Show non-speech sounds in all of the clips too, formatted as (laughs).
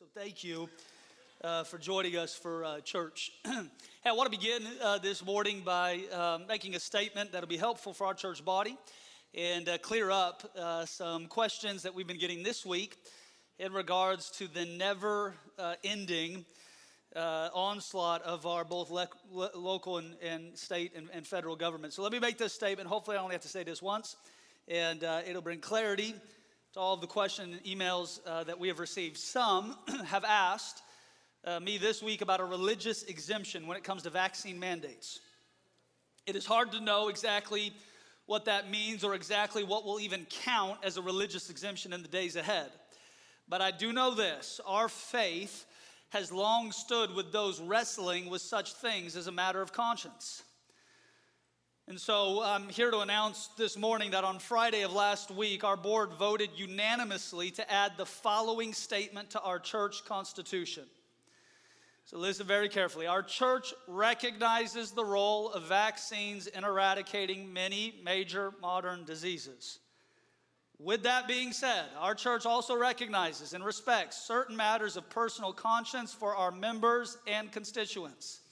So thank you uh, for joining us for uh, church. (clears throat) I want to begin uh, this morning by um, making a statement that'll be helpful for our church body and uh, clear up uh, some questions that we've been getting this week in regards to the never uh, onslaught of our both le- lo- local and, and state and, and, federal government. So let me make this statement. Hopefully, I only have to say this once, and it'll bring clarity to all of the questions and emails uh, that we have received. Some (clears throat) have asked uh, me this week about a religious exemption when it comes to vaccine mandates. It is hard to know exactly what that means or exactly what will even count as a religious exemption in the days ahead. But I do know this our faith has long stood with those wrestling with such things as a matter of conscience. And so I'm here to announce this morning that on Friday of last week, our board voted unanimously to add the following statement to our church constitution. So listen very carefully. Our church recognizes the role of vaccines in eradicating many major modern diseases. With that being said, our church also recognizes and respects certain matters of personal conscience for our members and constituents.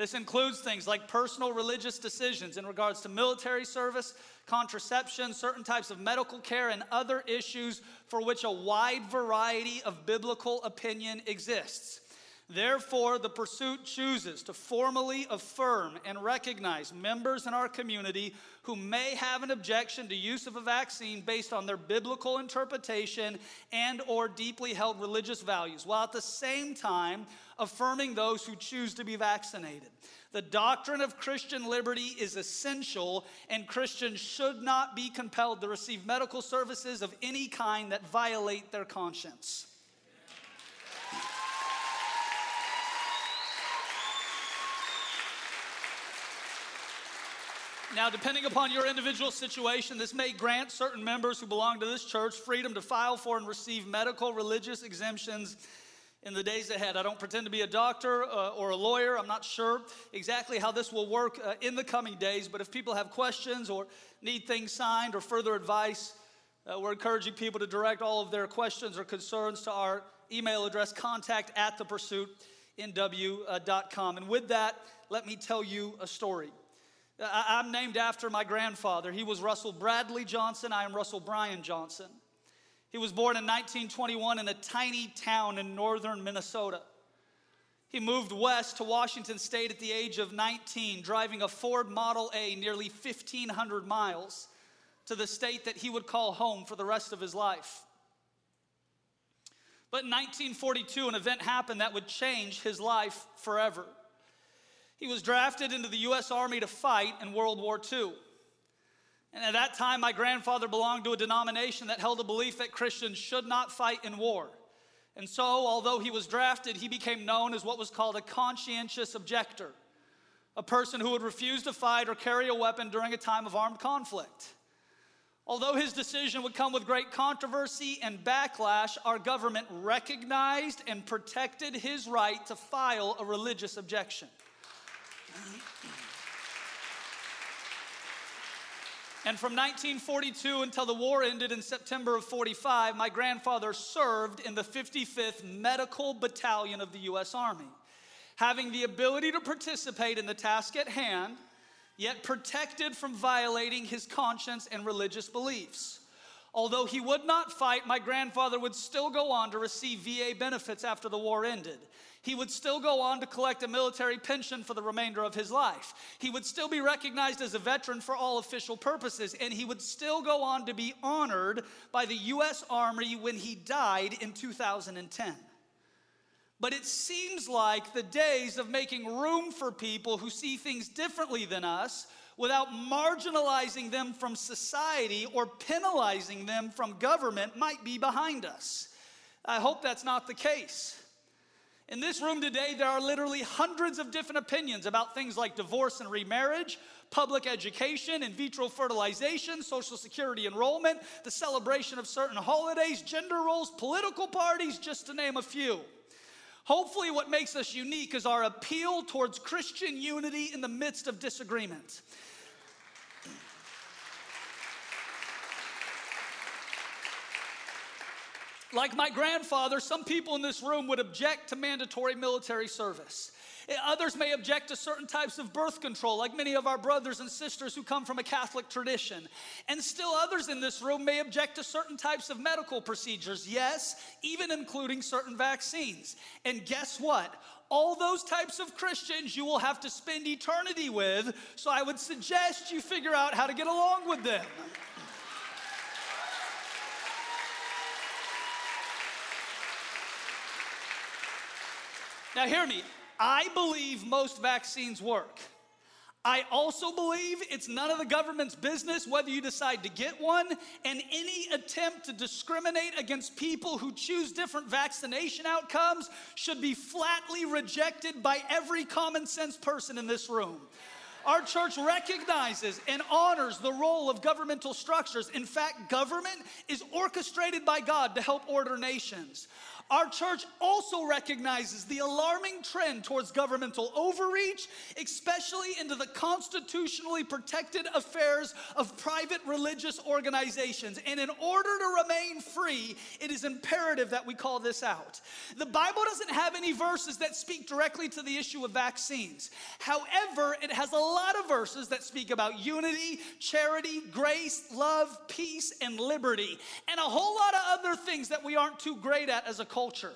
This includes things like personal religious decisions in regards to military service, contraception, certain types of medical care, and other issues for which a wide variety of biblical opinion exists. Therefore, the pursuit chooses to formally affirm and recognize members in our community who may have an objection to use of a vaccine based on their biblical interpretation and or deeply held religious values, while at the same time affirming those who choose to be vaccinated. The doctrine of Christian liberty is essential, and Christians should not be compelled to receive medical services of any kind that violate their conscience. Now, depending upon your individual situation, this may grant certain members who belong to this church freedom to file for and receive medical religious exemptions in the days ahead. I don't pretend to be a doctor uh, or a lawyer. I'm not sure exactly how this will work uh, in the coming days, but if people have questions or need things signed or further advice, uh, we're encouraging people to direct all of their questions or concerns to our email address, contact at thepursuitnw.com. And with that, let me tell you a story. I'm named after my grandfather. He was Russell Bradley Johnson. I am Russell Bryan Johnson. He was born in 1921 in a tiny town in northern Minnesota. He moved west to Washington State at the age of 19, driving a Ford Model A nearly 1,500 miles to the state that he would call home for the rest of his life. But in 1942, an event happened that would change his life forever. He was drafted into the U.S. Army to fight in World War II. And at that time, my grandfather belonged to a denomination that held a belief that Christians should not fight in war. And so, although he was drafted, he became known as what was called a conscientious objector, a person who would refuse to fight or carry a weapon during a time of armed conflict. Although his decision would come with great controversy and backlash, our government recognized and protected his right to file a religious objection. And from 1942 until the war ended in September of 45, my grandfather served in the 55th Medical Battalion of the U.S. Army, having the ability to participate in the task at hand, yet protected from violating his conscience and religious beliefs. Although he would not fight, my grandfather would still go on to receive VA benefits after the war ended. He would still go on to collect a military pension for the remainder of his life. He would still be recognized as a veteran for all official purposes, and he would still go on to be honored by the U.S. Army when he died in 2010. But it seems like the days of making room for people who see things differently than us without marginalizing them from society or penalizing them from government might be behind us. I hope that's not the case. In this room today, there are literally hundreds of different opinions about things like divorce and remarriage, public education, in vitro fertilization, social security enrollment, the celebration of certain holidays, gender roles, political parties, just to name a few. Hopefully, what makes us unique is our appeal towards Christian unity in the midst of disagreement. Like my grandfather, some people in this room would object to mandatory military service. Others may object to certain types of birth control, like many of our brothers and sisters who come from a Catholic tradition. And still others in this room may object to certain types of medical procedures, yes, even including certain vaccines. And guess what? All those types of Christians you will have to spend eternity with, so I would suggest you figure out how to get along with them. Now, hear me. I believe most vaccines work. I also believe it's none of the government's business whether you decide to get one, and any attempt to discriminate against people who choose different vaccination outcomes should be flatly rejected by every common sense person in this room. Our church recognizes and honors the role of governmental structures. In fact, government is orchestrated by God to help order nations. Our church also recognizes the alarming trend towards governmental overreach, especially into the constitutionally protected affairs of private religious organizations. And in order to remain free, it is imperative that we call this out. The Bible doesn't have any verses that speak directly to the issue of vaccines. However, it has a lot of verses that speak about unity, charity, grace, love, peace, and liberty, and a whole lot of other things that we aren't too great at as a culture culture.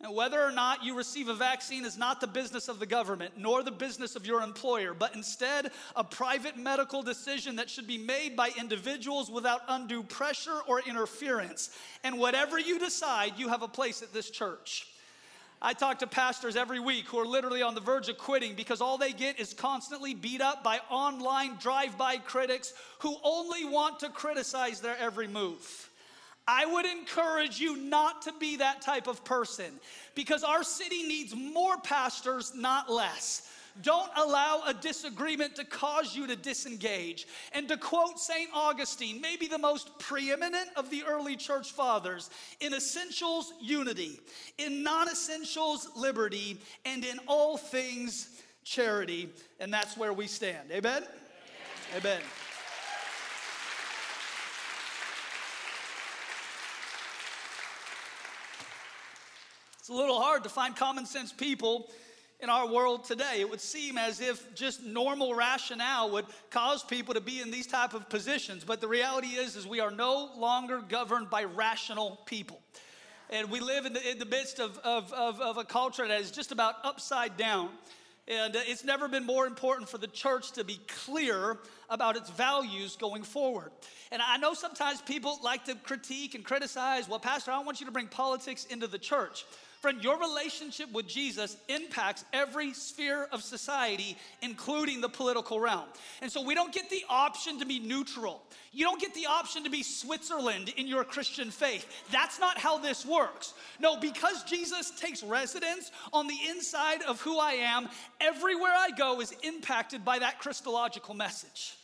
And whether or not you receive a vaccine is not the business of the government, nor the business of your employer, but instead a private medical decision that should be made by individuals without undue pressure or interference. And whatever you decide, you have a place at this church. I talk to pastors every week who are literally on the verge of quitting because all they get is constantly beat up by online drive by critics who only want to criticize their every move. I would encourage you not to be that type of person because our city needs more pastors, not less. Don't allow a disagreement to cause you to disengage. And to quote St. Augustine, maybe the most preeminent of the early church fathers, in essentials, unity, in non essentials, liberty, and in all things, charity. And that's where we stand. Amen? Amen. Amen. A little hard to find common sense people in our world today. It would seem as if just normal rationale would cause people to be in these type of positions, but the reality is is we are no longer governed by rational people. And we live in the, in the midst of, of, of, of a culture that is just about upside down. And uh, it's never been more important for the church to be clear about its values going forward. And I know sometimes people like to critique and criticize, well, Pastor, I don't want you to bring politics into the church. Friend, your relationship with Jesus impacts every sphere of society, including the political realm. And so we don't get the option to be neutral. You don't get the option to be Switzerland in your Christian faith. That's not how this works. No, because Jesus takes residence on the inside of who I am, everywhere I go is impacted by that Christological message.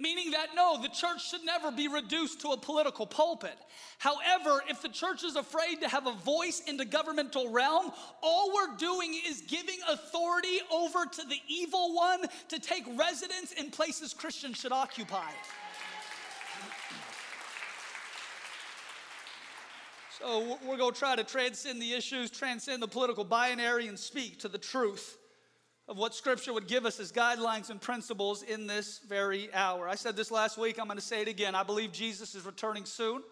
Meaning that no, the church should never be reduced to a political pulpit. However, if the church is afraid to have a voice in the governmental realm, all we're doing is giving authority over to the evil one to take residence in places Christians should occupy. So we're going to try to transcend the issues, transcend the political binary, and speak to the truth of what Scripture would give us as guidelines and principles in this very hour. I said this last week, I'm going to say it again. I believe Jesus is returning soon.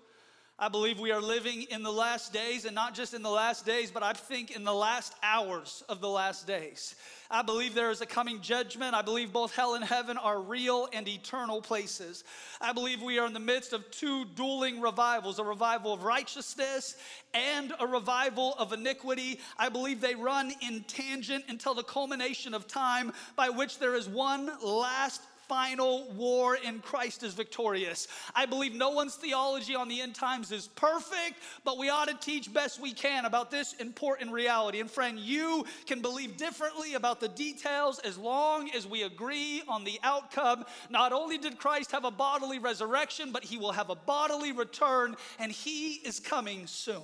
I believe we are living in the last days, and not just in the last days, but I think in the last hours of the last days. I believe there is a coming judgment. I believe both hell and heaven are real and eternal places. I believe we are in the midst of two dueling revivals a revival of righteousness and a revival of iniquity. I believe they run in tangent until the culmination of time, by which there is one last final war in Christ is victorious. I believe no one's theology on the end times is perfect, but we ought to teach best we can about this important reality. And friend, you can believe differently about the details as long as we agree on the outcome. Not only did Christ have a bodily resurrection, but he will have a bodily return, and he is coming soon.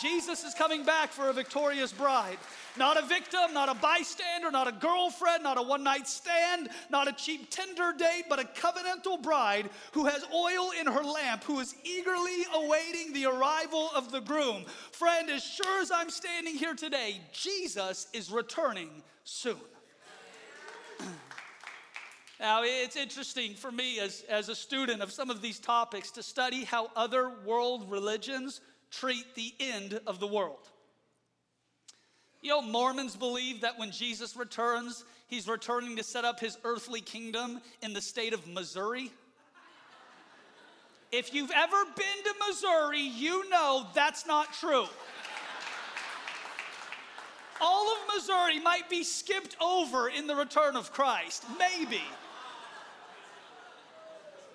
Jesus is coming back for a victorious bride. Not a victim, not a bystander, not a girlfriend, not a one night stand, not a cheap Tinder date, but a covenantal bride who has oil in her lamp, who is eagerly awaiting the arrival of the groom. Friend, as sure as I'm standing here today, Jesus is returning soon. (clears throat) Now, it's interesting for me as, as a student of some of these topics to study how other world religions treat the end of the world. You know, Mormons believe that when Jesus returns, he's returning to set up his earthly kingdom in the state of Missouri. If you've ever been to Missouri, you know that's not true. All of Missouri might be skipped over in the return of Christ, maybe.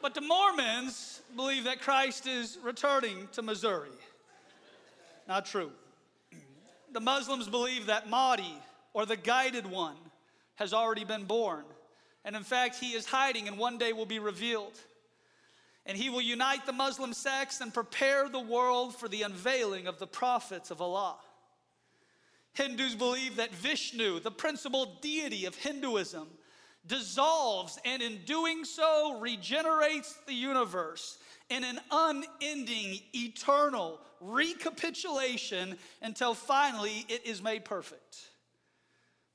But the Mormons believe that Christ is returning to Missouri. Not true. The Muslims believe that Mahdi, or the guided one, has already been born. And in fact, he is hiding and one day will be revealed. And he will unite the Muslim sects and prepare the world for the unveiling of the prophets of Allah. Hindus believe that Vishnu, the principal deity of Hinduism, dissolves and in doing so regenerates the universe in an unending, eternal recapitulation until finally it is made perfect.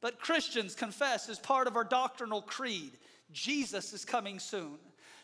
But Christians confess as part of our doctrinal creed Jesus is coming soon.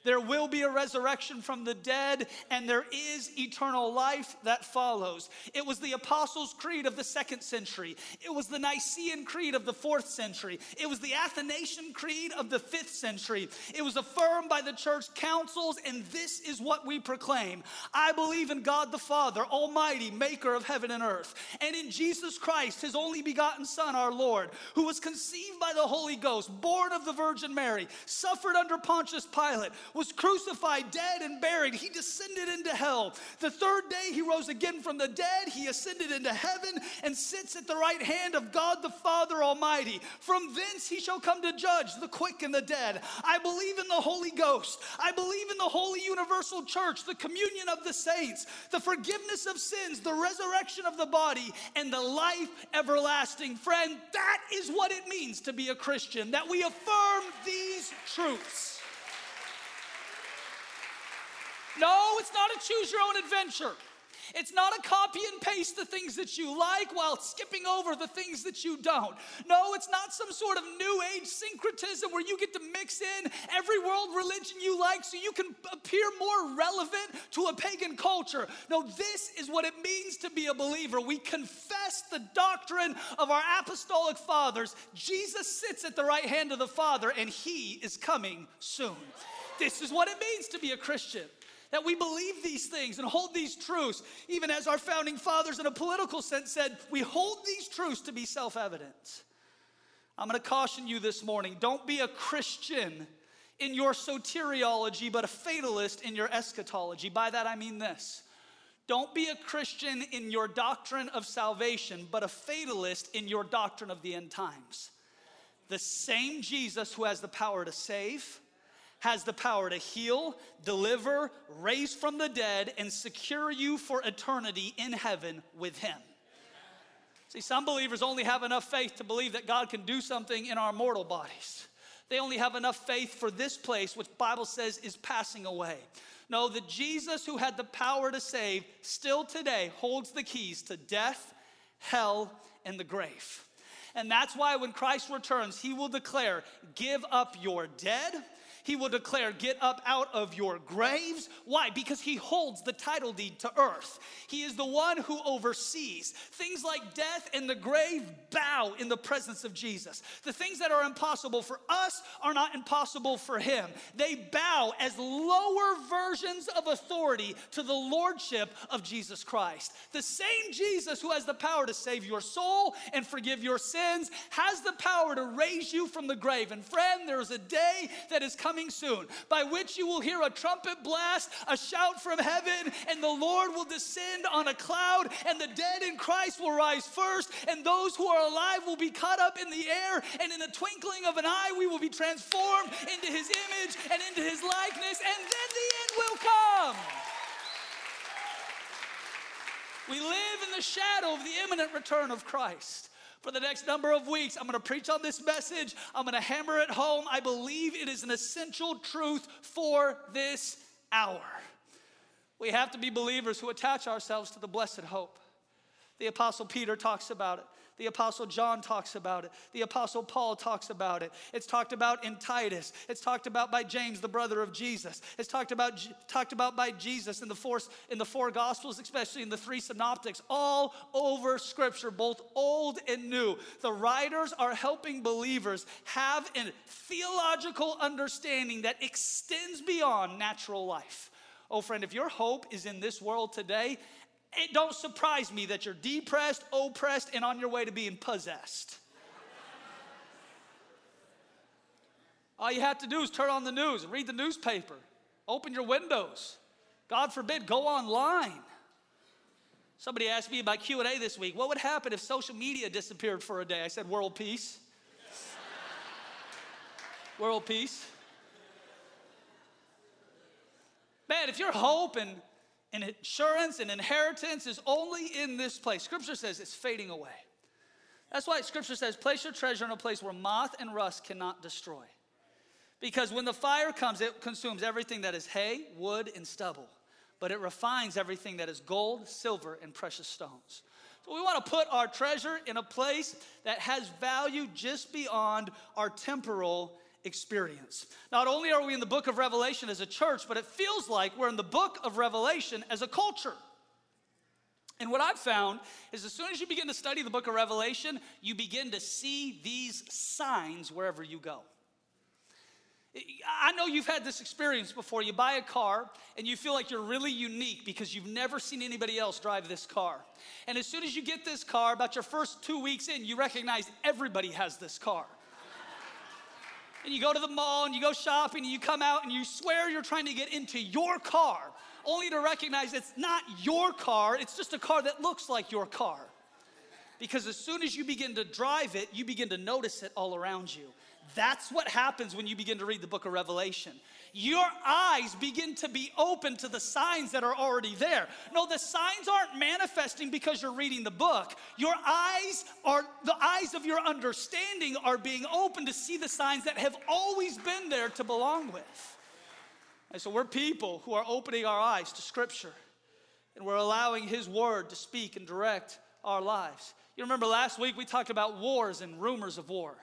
There will be a resurrection from the dead, and there is eternal life that follows. It was the Apostles' Creed of the second century. It was the Nicene Creed of the fourth century. It was the Athanasian Creed of the fifth century. It was affirmed by the church councils, and this is what we proclaim I believe in God the Father, Almighty, maker of heaven and earth, and in Jesus Christ, his only begotten Son, our Lord, who was conceived by the Holy Ghost, born of the Virgin Mary, suffered under Pontius Pilate was crucified, dead, and buried. He descended into hell. The third day he rose again from the dead. He ascended into heaven and sits at the right hand of God the Father Almighty. From thence he shall come to judge the quick and the dead. I believe in the Holy Ghost. I believe in the Holy Universal Church, the communion of the saints, the forgiveness of sins, the resurrection of the body, and the life everlasting. Friend, that is what it means to be a Christian, that we affirm these truths. No, it's not a choose your own adventure. It's not a copy and paste the things that you like while skipping over the things that you don't. No, it's not some sort of new age syncretism where you get to mix in every world religion you like so you can appear more relevant to a pagan culture. No, this is what it means to be a believer. We confess the doctrine of our apostolic fathers. Jesus sits at the right hand of the Father and he is coming soon. This is what it means to be a Christian that we believe these things and hold these truths, even as our founding fathers, in a political sense, said, we hold these truths to be self evident. I'm to caution you this morning don't be a Christian in your soteriology, but a fatalist in your eschatology. By that I mean this. Don't be a Christian in your doctrine of salvation, but a fatalist in your doctrine of the end times. The same Jesus who has the power to save, has the power to heal, deliver, raise from the dead, and secure you for eternity in heaven with Him. See, some believers only have enough faith to believe that God can do something in our mortal bodies. They only have enough faith for this place, which Bible says is passing away. No, the Jesus who had the power to save still today holds the keys to death, hell, and the grave. And that's why when Christ returns, he will declare, Give up your dead he will declare, Get up out of your graves. Why? Because he holds the title deed to earth. He is the one who oversees. Things like death and the grave bow in the presence of Jesus. The things that are impossible for us are not impossible for him. They bow as lower versions of authority to the lordship of Jesus Christ. The same Jesus who has the power to save your soul and forgive your sins has the power to raise you from the grave. And friend, there is a day that is coming coming soon, by which you will hear a trumpet blast, a shout from heaven, and the Lord will descend on a cloud, and the dead in Christ will rise first, and those who are alive will be caught up in the air, and in the twinkling of an eye, we will be transformed into his image and into his likeness, and then the end will come. We live in the shadow of the imminent return of Christ. For the next number of weeks, I'm to preach on this message. I'm to hammer it home. I believe it is an essential truth for this hour. We have to be believers who attach ourselves to the blessed hope. The Apostle Peter talks about it. The Apostle John talks about it. The Apostle Paul talks about it. It's talked about in Titus. It's talked about by James, the brother of Jesus. It's talked about, talked about by Jesus in the, four, in the four Gospels, especially in the three Synoptics, all over Scripture, both old and new. The writers are helping believers have a theological understanding that extends beyond natural life. Oh, friend, if your hope is in this world today, it don't surprise me that you're depressed, oppressed, and on your way to being possessed. All you have to do is turn on the news and read the newspaper. Open your windows. God forbid, go online. Somebody asked me about Q&A this week. What would happen if social media disappeared for a day? I said world peace. world peace. Man, if you're hoping and insurance and inheritance is only in this place. Scripture says it's fading away. That's why Scripture says, place your treasure in a place where moth and rust cannot destroy. Because when the fire comes, it consumes everything that is hay, wood, and stubble, but it refines everything that is gold, silver, and precious stones. So we want to put our treasure in a place that has value just beyond our temporal experience. Not only are we in the book of Revelation as a church, but it feels like we're in the book of Revelation as a culture. And what I've found is as soon as you begin to study the book of Revelation, you begin to see these signs wherever you go. I know you've had this experience before. You buy a car and you feel like you're really unique because you've never seen anybody else drive this car. And as soon as you get this car, about your first two weeks in, you recognize everybody has this car and you go to the mall and you go shopping and you come out and you swear you're trying to get into your car, only to recognize it's not your car, it's just a car that looks like your car. Because as soon as you begin to drive it, you begin to notice it all around you. That's what happens when you begin to read the book of Revelation. Your eyes begin to be open to the signs that are already there. No, the signs aren't manifesting because you're reading the book. Your eyes are, the eyes of your understanding are being open to see the signs that have always been there to belong with. And so we're people who are opening our eyes to Scripture and we're allowing His Word to speak and direct our lives. You remember last week we talked about wars and rumors of war.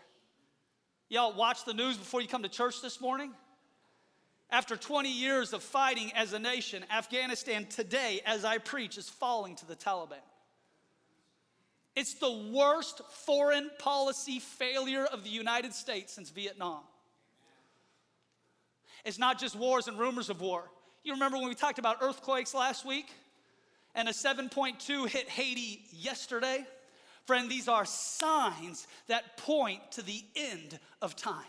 Y'all watch the news before you come to church this morning? After 20 years of fighting as a nation, Afghanistan today, as I preach, is falling to the Taliban. It's the worst foreign policy failure of the United States since Vietnam. It's not just wars and rumors of war. You remember when we talked about earthquakes last week? And a 7.2 hit Haiti yesterday? Friend, these are signs that point to the end of time.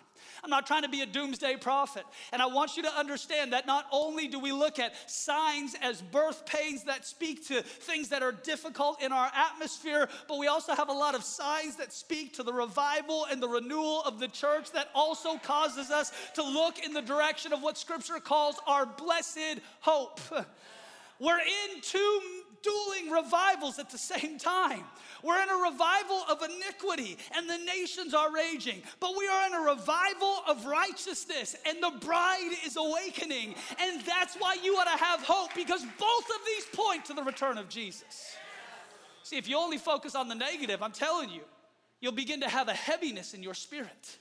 I'm not trying to be a doomsday prophet. And I want you to understand that not only do we look at signs as birth pains that speak to things that are difficult in our atmosphere, but we also have a lot of signs that speak to the revival and the renewal of the church that also causes us to look in the direction of what Scripture calls our blessed hope. (laughs) We're in two dueling revivals at the (laughs) same time. We're in a revival of iniquity and the nations are raging, but we are in a revival of righteousness and the bride is awakening. And that's why you ought to have hope because both of these point to the return of Jesus. See, if you only focus on the negative, I'm telling you, you'll begin to have a heaviness in your spirit.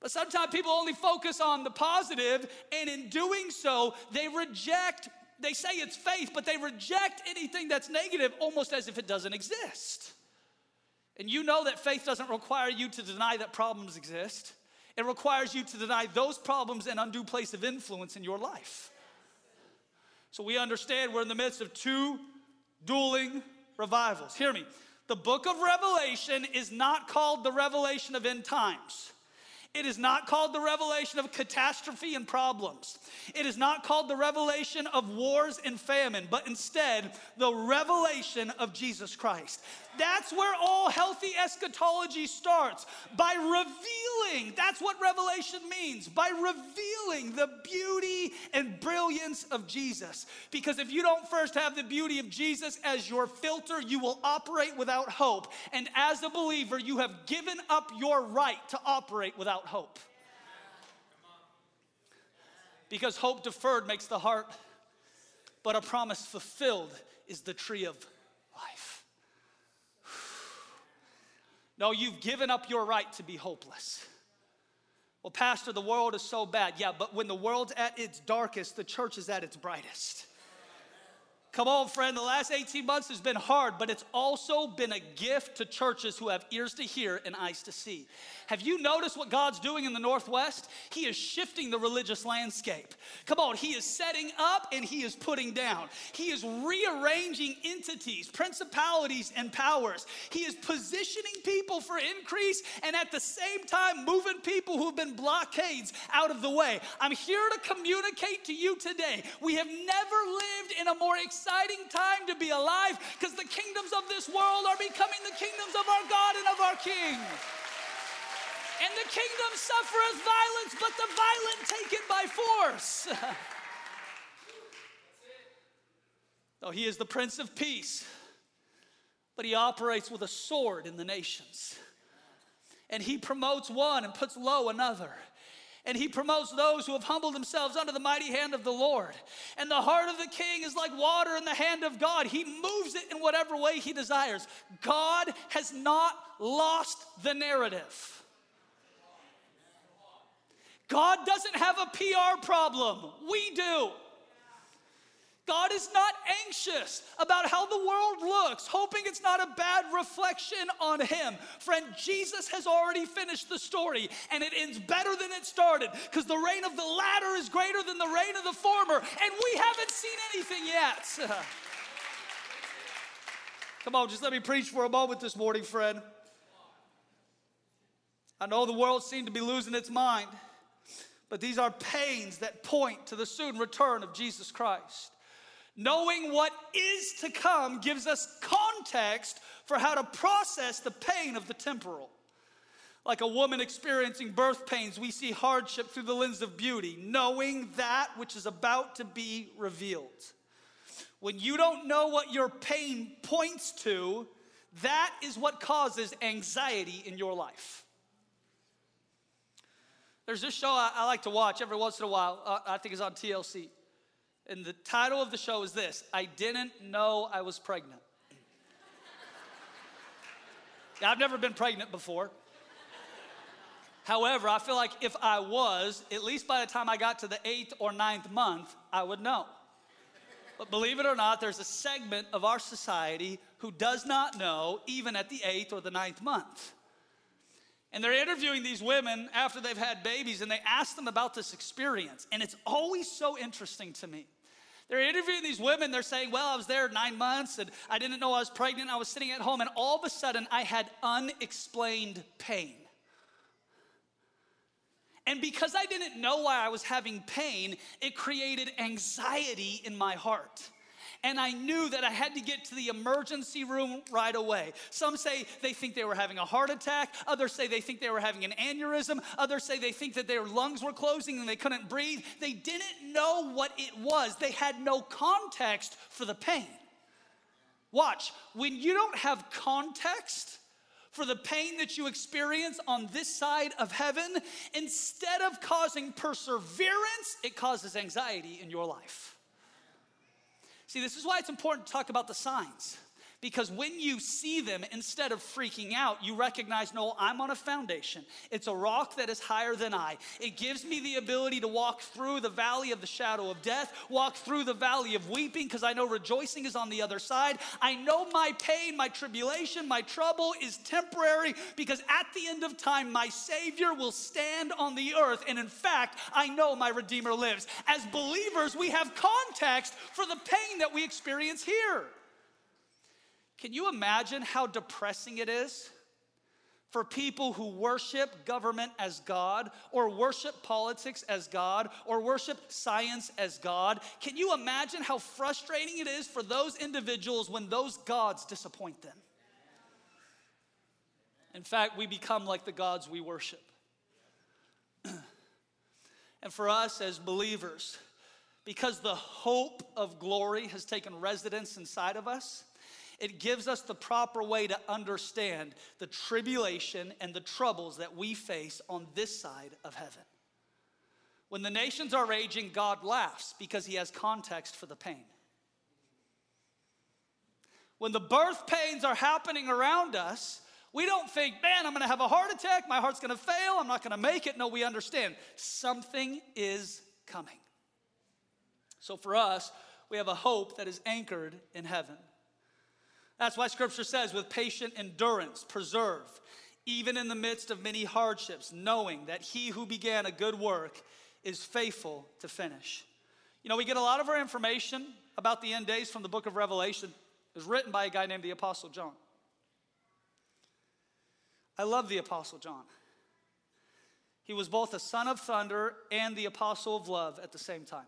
But sometimes people only focus on the positive, and in doing so, they reject they say it's faith, but they reject anything that's negative almost as if it doesn't exist. And you know that faith doesn't require you to deny that problems exist. It requires you to deny those problems an undue place of influence in your life. So we understand we're in the midst of two dueling revivals. Hear me. The book of Revelation is not called the revelation of end times. It is not called the revelation of catastrophe and problems. It is not called the revelation of wars and famine, but instead the revelation of Jesus Christ. That's where all healthy eschatology starts by revealing. That's what revelation means by revealing the beauty and brilliance of Jesus. Because if you don't first have the beauty of Jesus as your filter, you will operate without hope. And as a believer, you have given up your right to operate without hope. Because hope deferred makes the heart, but a promise fulfilled is the tree of life. (sighs) No, you've given up your right to be hopeless. Well, Pastor, the world is so bad. Yeah, but when the world's at its darkest, the church is at its brightest. Come on, friend, the last 18 months has been hard, but it's also been a gift to churches who have ears to hear and eyes to see. Have you noticed what God's doing in the Northwest? He is shifting the religious landscape. Come on, He is setting up and He is putting down. He is rearranging entities, principalities, and powers. He is positioning people for increase and at the same time moving people who've been blockades out of the way. I'm here to communicate to you today. We have never lived in a more exciting time to be alive because the kingdoms of this world are becoming the kingdoms of our God and of our King. And the kingdom suffereth violence, but the violent take it by force. (laughs) Though he is the Prince of Peace, but he operates with a sword in the nations. And he promotes one and puts low another and he promotes those who have humbled themselves under the mighty hand of the Lord. And the heart of the king is like water in the hand of God. He moves it in whatever way he desires. God has not lost the narrative. God doesn't have a PR problem. We do. God is not anxious about how the world looks, hoping it's not a bad reflection on Him. Friend, Jesus has already finished the story, and it ends better than it started because the rain of the latter is greater than the rain of the former, and we haven't seen anything yet. (laughs) Come on, just let me preach for a moment this morning, friend. I know the world seemed to be losing its mind, but these are pains that point to the soon return of Jesus Christ. Knowing what is to come gives us context for how to process the pain of the temporal. Like a woman experiencing birth pains, we see hardship through the lens of beauty, knowing that which is about to be revealed. When you don't know what your pain points to, that is what causes anxiety in your life. There's this show I, I like to watch every once in a while. Uh, I think it's on TLC. And the title of the show is this I didn't know I was pregnant. (laughs) I've never been pregnant before. However, I feel like if I was, at least by the time I got to the eighth or ninth month, I would know. But believe it or not, there's a segment of our society who does not know even at the eighth or the ninth month. And they're interviewing these women after they've had babies, and they ask them about this experience. And it's always so interesting to me. They're interviewing these women. They're saying, Well, I was there nine months and I didn't know I was pregnant. I was sitting at home, and all of a sudden, I had unexplained pain. And because I didn't know why I was having pain, it created anxiety in my heart and I knew that I had to get to the emergency room right away. Some say they think they were having a heart attack, others say they think they were having an aneurysm, others say they think that their lungs were closing and they couldn't breathe. They didn't know what it was, they had no context for the pain. Watch, when you don't have context, for the pain that you experience on this side of heaven, instead of causing perseverance, it causes anxiety in your life. See, this is why it's important to talk about the signs. Because when you see them, instead of freaking out, you recognize, no, I'm on a foundation. It's a rock that is higher than I. It gives me the ability to walk through the valley of the shadow of death, walk through the valley of weeping, because I know rejoicing is on the other side. I know my pain, my tribulation, my trouble is temporary, because at the end of time, my Savior will stand on the earth. And in fact, I know my Redeemer lives. As believers, we have context for the pain that we experience here. Can you imagine how depressing it is for people who worship government as God, or worship politics as God, or worship science as God. Can you imagine how frustrating it is for those individuals when those gods disappoint them? In fact, we become like the gods we worship. (clears throat) and for us as believers, because the hope of glory has taken residence inside of us, it gives us the proper way to understand the tribulation and the troubles that we face on this side of heaven. When the nations are raging, God laughs because he has context for the pain. When the birth pains are happening around us, we don't think, man, I'm gonna have a heart attack, my heart's gonna fail, I'm not gonna make it. No, we understand something is coming. So for us, we have a hope that is anchored in heaven. That's why scripture says, with patient endurance, preserve, even in the midst of many hardships, knowing that he who began a good work is faithful to finish. You know, we get a lot of our information about the end days from the book of Revelation. It was written by a guy named the Apostle John. I love the Apostle John. He was both a son of thunder and the apostle of love at the same time.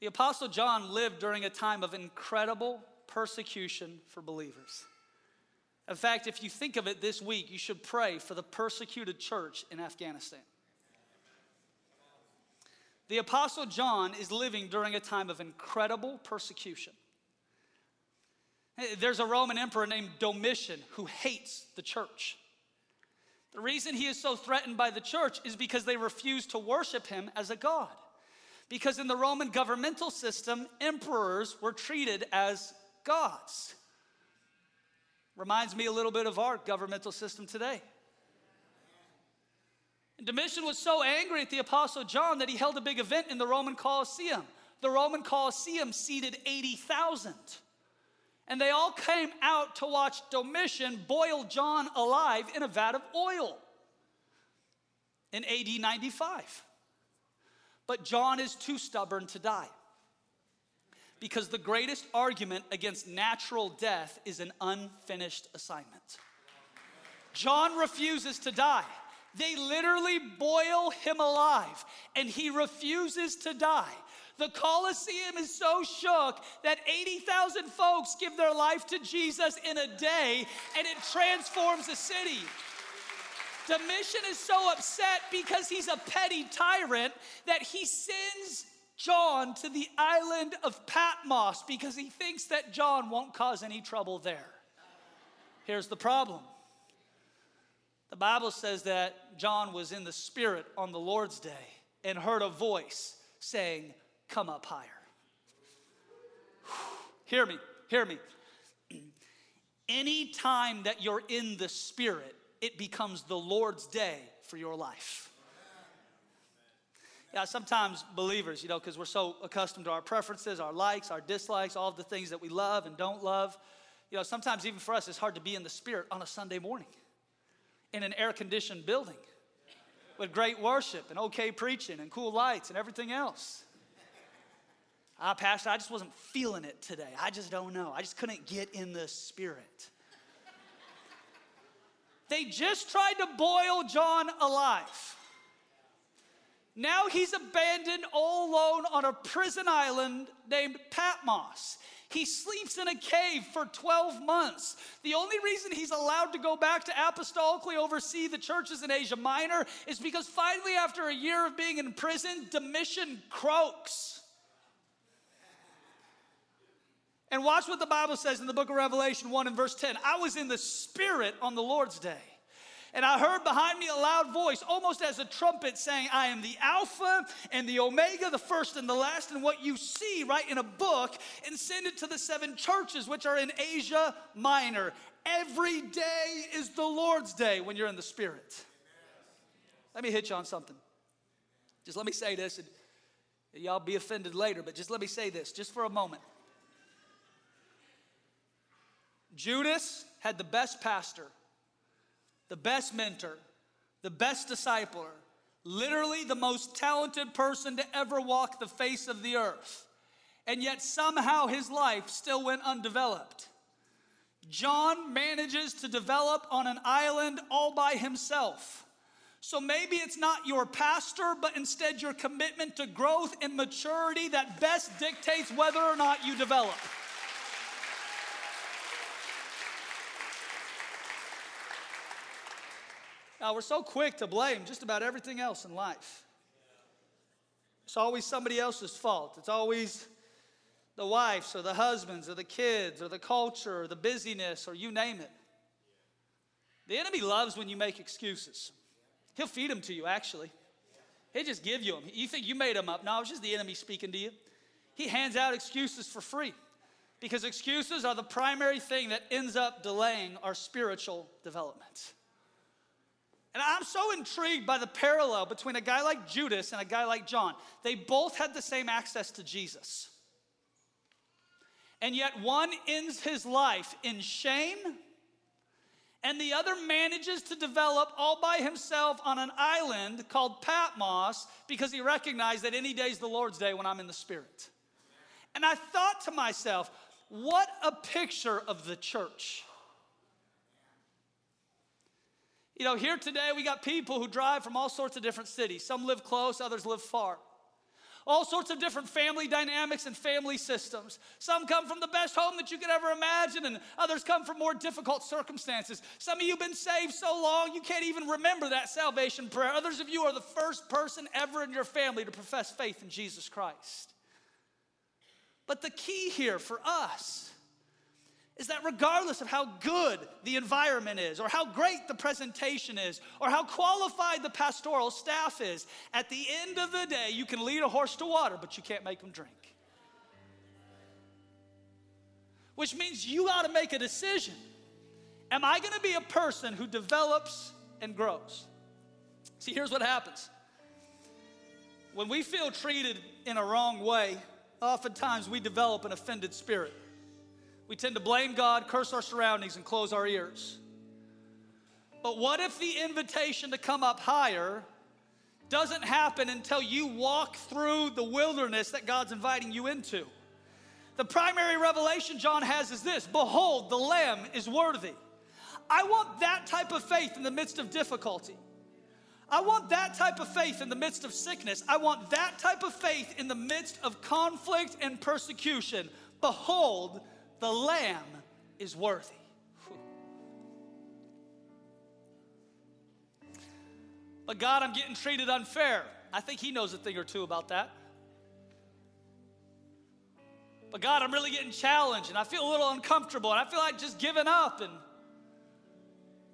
The Apostle John lived during a time of incredible persecution for believers. In fact, if you think of it this week, you should pray for the persecuted church in Afghanistan. The Apostle John is living during a time of incredible persecution. There's a Roman emperor named Domitian who hates the church. The reason he is so threatened by the church is because they refuse to worship him as a god. Because in the Roman governmental system, emperors were treated as gods. Reminds me a little bit of our governmental system today. And Domitian was so angry at the Apostle John that he held a big event in the Roman Colosseum. The Roman Colosseum seated 80,000. And they all came out to watch Domitian boil John alive in a vat of oil in AD 95. But John is too stubborn to die. Because the greatest argument against natural death is an unfinished assignment. John refuses to die. They literally boil him alive, and he refuses to die. The Colosseum is so shook that 80,000 folks give their life to Jesus in a day, and it transforms a city. Domitian is so upset because he's a petty tyrant that he sends John to the island of Patmos because he thinks that John won't cause any trouble there. Here's the problem the Bible says that John was in the Spirit on the Lord's day and heard a voice saying, Come up higher. hear me, hear me. (clears throat) Any time that you're in the Spirit, it becomes the Lord's day for your life. Yeah, sometimes believers, you know, because we're so accustomed to our preferences, our likes, our dislikes, all the things that we love and don't love. You know, sometimes even for us, it's hard to be in the Spirit on a Sunday morning in an air conditioned building with great worship and okay preaching and cool lights and everything else. I, Pastor, I just wasn't feeling it today. I just don't know. I just couldn't get in the Spirit. They just tried to boil John alive. Now he's abandoned all alone on a prison island named Patmos. He sleeps in a cave for 12 months. The only reason he's allowed to go back to apostolically oversee the churches in Asia Minor is because finally, after a year of being in prison, Domitian croaks. And watch what the Bible says in the book of Revelation 1 and verse 10. I was in the Spirit on the Lord's day. And I heard behind me a loud voice, almost as a trumpet, saying, I am the Alpha and the Omega, the first and the last. And what you see, write, in a book, and send it to the seven churches which are in Asia Minor. Every day is the Lord's day when you're in the Spirit. Let me hit you on something. Just let me say this, and y'all be offended later, but just let me say this, just for a moment. Judas had the best pastor, the best mentor, the best discipler, literally the most talented person to ever walk the face of the earth. And yet somehow his life still went undeveloped. John manages to develop on an island all by himself. So maybe it's not your pastor, but instead your commitment to growth and maturity that best dictates whether or not you develop. Now, we're so quick to blame just about everything else in life. It's always somebody else's fault. It's always the wives or the husbands or the kids or the culture or the busyness or you name it. The enemy loves when you make excuses. He'll feed them to you, actually. He'll just give you them. You think you made them up. No, it's just the enemy speaking to you. He hands out excuses for free because excuses are the primary thing that ends up delaying our spiritual development. And I'm so intrigued by the parallel between a guy like Judas and a guy like John. They both had the same access to Jesus. And yet one ends his life in shame, and the other manages to develop all by himself on an island called Patmos because he recognized that any day is the Lord's day when I'm in the Spirit. And I thought to myself, what a picture of the church. You know, here today we got people who drive from all sorts of different cities. Some live close, others live far all sorts of different family dynamics and family systems. Some come from the best home that you could ever imagine, and others come from more difficult circumstances. Some of you have been saved so long you can't even remember that salvation prayer. Others of you are the first person ever in your family to profess faith in Jesus Christ. But the key here for us is that regardless of how good the environment is, or how great the presentation is, or how qualified the pastoral staff is, at the end of the day, you can lead a horse to water, but you can't make him drink. Which means you got to make a decision. Am I going to be a person who develops and grows? See, here's what happens. When we feel treated in a wrong way, oftentimes we develop an offended spirit we tend to blame God, curse our surroundings, and close our ears. But what if the invitation to come up higher doesn't happen until you walk through the wilderness that God's inviting you into? The primary revelation John has is this Behold, the Lamb is worthy. I want that type of faith in the midst of difficulty. I want that type of faith in the midst of sickness. I want that type of faith in the midst of conflict and persecution. Behold, the Lamb is worthy. But God, I'm getting treated unfair. I think He knows a thing or two about that. But God, I'm really getting challenged and I feel a little uncomfortable and I feel like just giving up. And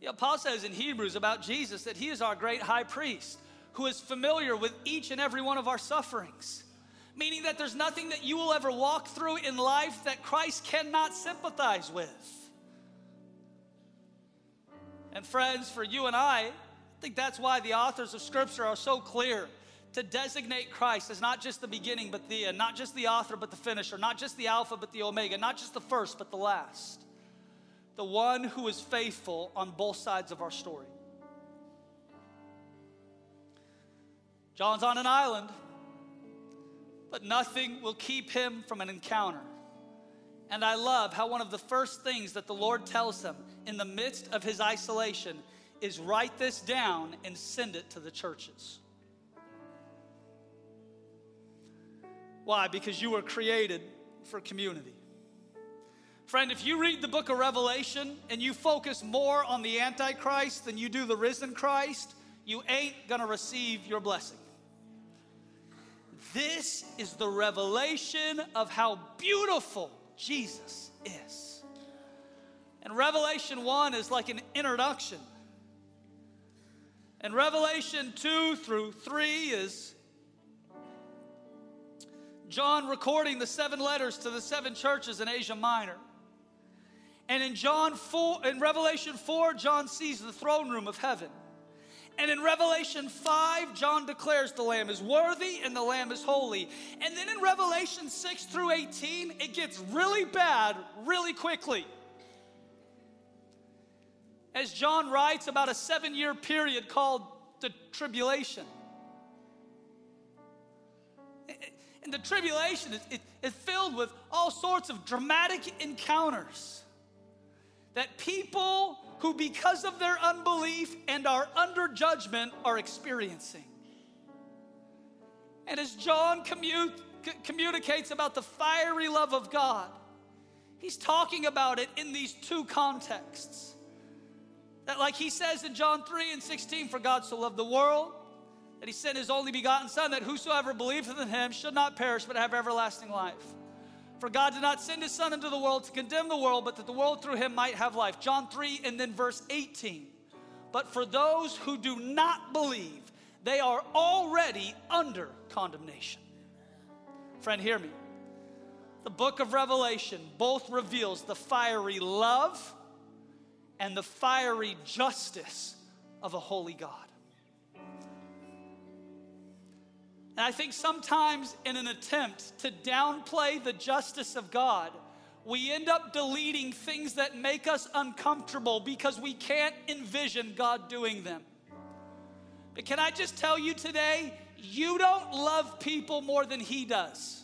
know, Paul says in Hebrews about Jesus that He is our great high priest who is familiar with each and every one of our sufferings meaning that there's nothing that you will ever walk through in life that Christ cannot sympathize with. And friends, for you and I, I think that's why the authors of Scripture are so clear to designate Christ as not just the beginning but the end, not just the author but the finisher, not just the Alpha but the Omega, not just the first but the last. The one who is faithful on both sides of our story. John's on an island but nothing will keep him from an encounter. And I love how one of the first things that the Lord tells him in the midst of his isolation is write this down and send it to the churches. Why? Because you were created for community. Friend, if you read the book of Revelation and you focus more on the Antichrist than you do the risen Christ, you ain't gonna receive your blessing. This is the revelation of how beautiful Jesus is. And Revelation 1 is like an introduction. And Revelation 2 through 3 is John recording the seven letters to the seven churches in Asia Minor. And in John 4 in Revelation 4 John sees the throne room of heaven. And in Revelation 5, John declares the Lamb is worthy and the Lamb is holy. And then in Revelation 6 through 18, it gets really bad really quickly. As John writes about a seven year period called the tribulation. And the tribulation is, is filled with all sorts of dramatic encounters that people who, because of their unbelief and are under judgment, are experiencing. And as John commu- communicates about the fiery love of God, he's talking about it in these two contexts. That, like he says in John 3 and 16, for God so loved the world that he sent his only begotten Son, that whosoever believeth in him should not perish but have everlasting life. For God did not send his Son into the world to condemn the world, but that the world through him might have life. John 3 and then verse 18. But for those who do not believe, they are already under condemnation. Friend, hear me. The book of Revelation both reveals the fiery love and the fiery justice of a holy God. And I think sometimes, in an attempt to downplay the justice of God, we end up deleting things that make us uncomfortable because we can't envision God doing them. But can I just tell you today, you don't love people more than He does.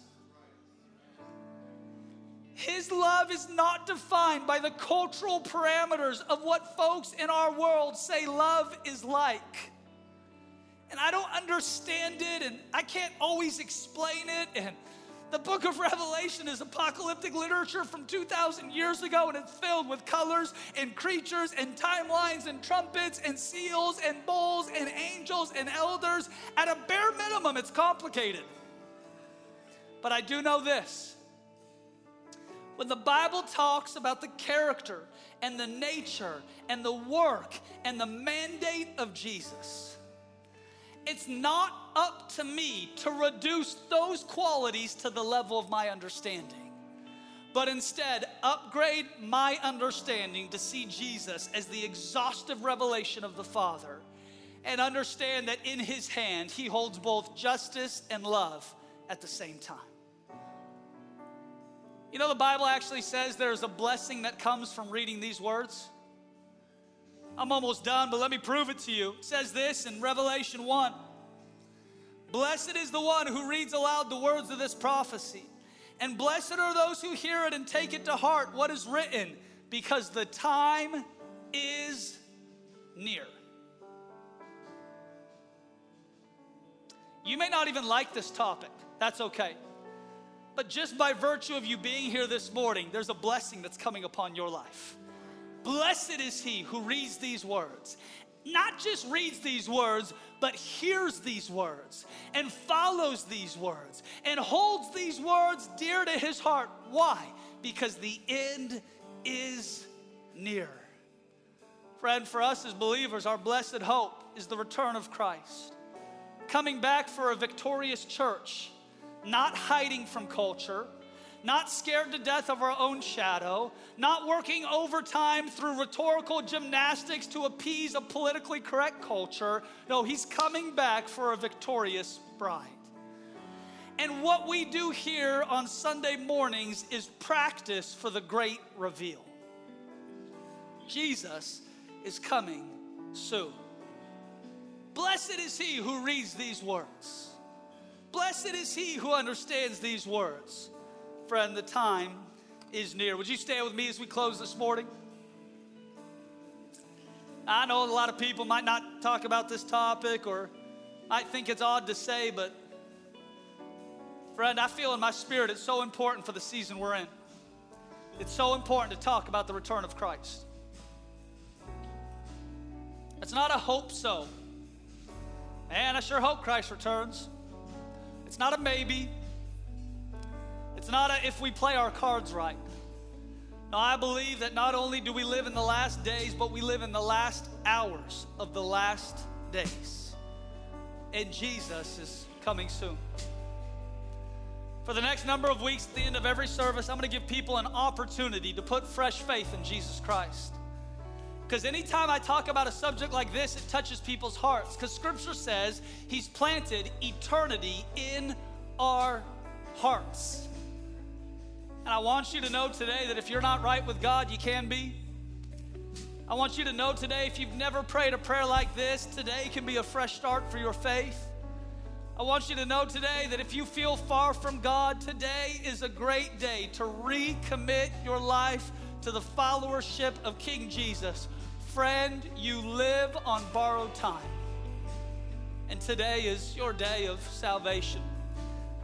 His love is not defined by the cultural parameters of what folks in our world say love is like. And I don't understand it, and I can't always explain it. And the book of Revelation is apocalyptic literature from 2,000 years ago, and it's filled with colors and creatures and timelines and trumpets and seals and bowls and angels and elders. At a bare minimum, it's complicated. But I do know this when the Bible talks about the character and the nature and the work and the mandate of Jesus, it's not up to me to reduce those qualities to the level of my understanding, but instead upgrade my understanding to see Jesus as the exhaustive revelation of the Father and understand that in his hand he holds both justice and love at the same time. You know, the Bible actually says there's a blessing that comes from reading these words. I'm almost done, but let me prove it to you. It says this in Revelation 1 Blessed is the one who reads aloud the words of this prophecy, and blessed are those who hear it and take it to heart what is written, because the time is near. You may not even like this topic, that's okay. But just by virtue of you being here this morning, there's a blessing that's coming upon your life. Blessed is he who reads these words. Not just reads these words, but hears these words and follows these words and holds these words dear to his heart. Why? Because the end is near. Friend, for us as believers, our blessed hope is the return of Christ. Coming back for a victorious church not hiding from culture, not scared to death of our own shadow, not working overtime through rhetorical gymnastics to appease a politically correct culture. No, he's coming back for a victorious bride. And what we do here on Sunday mornings is practice for the great reveal. Jesus is coming soon. Blessed is he who reads these words Blessed is he who understands these words. Friend, the time is near. Would you stand with me as we close this morning? I know a lot of people might not talk about this topic or might think it's odd to say, but friend, I feel in my spirit it's so important for the season we're in. It's so important to talk about the return of Christ. It's not a hope so. Man, I sure hope Christ returns. It's not a maybe. Not a if we play our cards right. Now, I believe that not only do we live in the last days, but we live in the last hours of the last days. And Jesus is coming soon. For the next number of weeks, at the end of every service, I'm going to give people an opportunity to put fresh faith in Jesus Christ. Because anytime I talk about a subject like this, it touches people's hearts. Because scripture says he's planted eternity in our hearts. And I want you to know today that if you're not right with God, you can be. I want you to know today if you've never prayed a prayer like this, today can be a fresh start for your faith. I want you to know today that if you feel far from God, today is a great day to recommit your life to the followership of King Jesus. Friend, you live on borrowed time. And today is your day of salvation.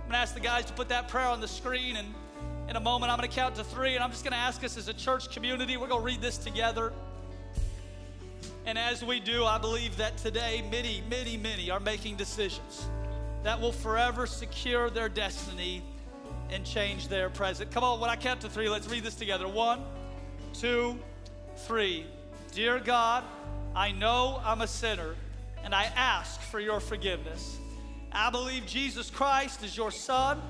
I'm gonna ask the guys to put that prayer on the screen, and in a moment, I'm gonna count to three, and I'm just gonna ask us as a church community, we're gonna read this together. And as we do, I believe that today many, many, many are making decisions that will forever secure their destiny and change their present. Come on, when I count to three, let's read this together. One, two, three. Dear God, I know I'm a sinner and I ask for your forgiveness. I believe Jesus Christ is your Son.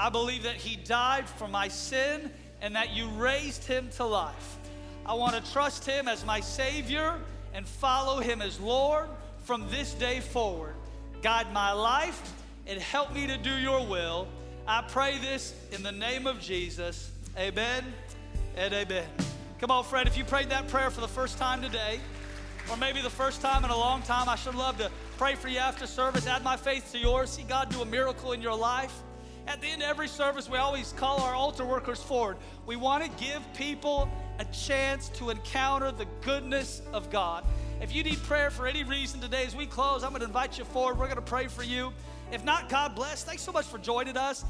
I believe that He died for my sin and that you raised Him to life. I want to trust Him as my Savior and follow Him as Lord from this day forward. Guide my life and help me to do your will. I pray this in the name of Jesus. Amen and amen. Come on, friend, if you prayed that prayer for the first time today, or maybe the first time in a long time, I should love to pray for you after service, add my faith to yours, see God do a miracle in your life. At the end of every service, we always call our altar workers forward. We want to give people a chance to encounter the goodness of God. If you need prayer for any reason today, as we close, I'm going to invite you forward. We're going to pray for you. If not, God bless. Thanks so much for joining us.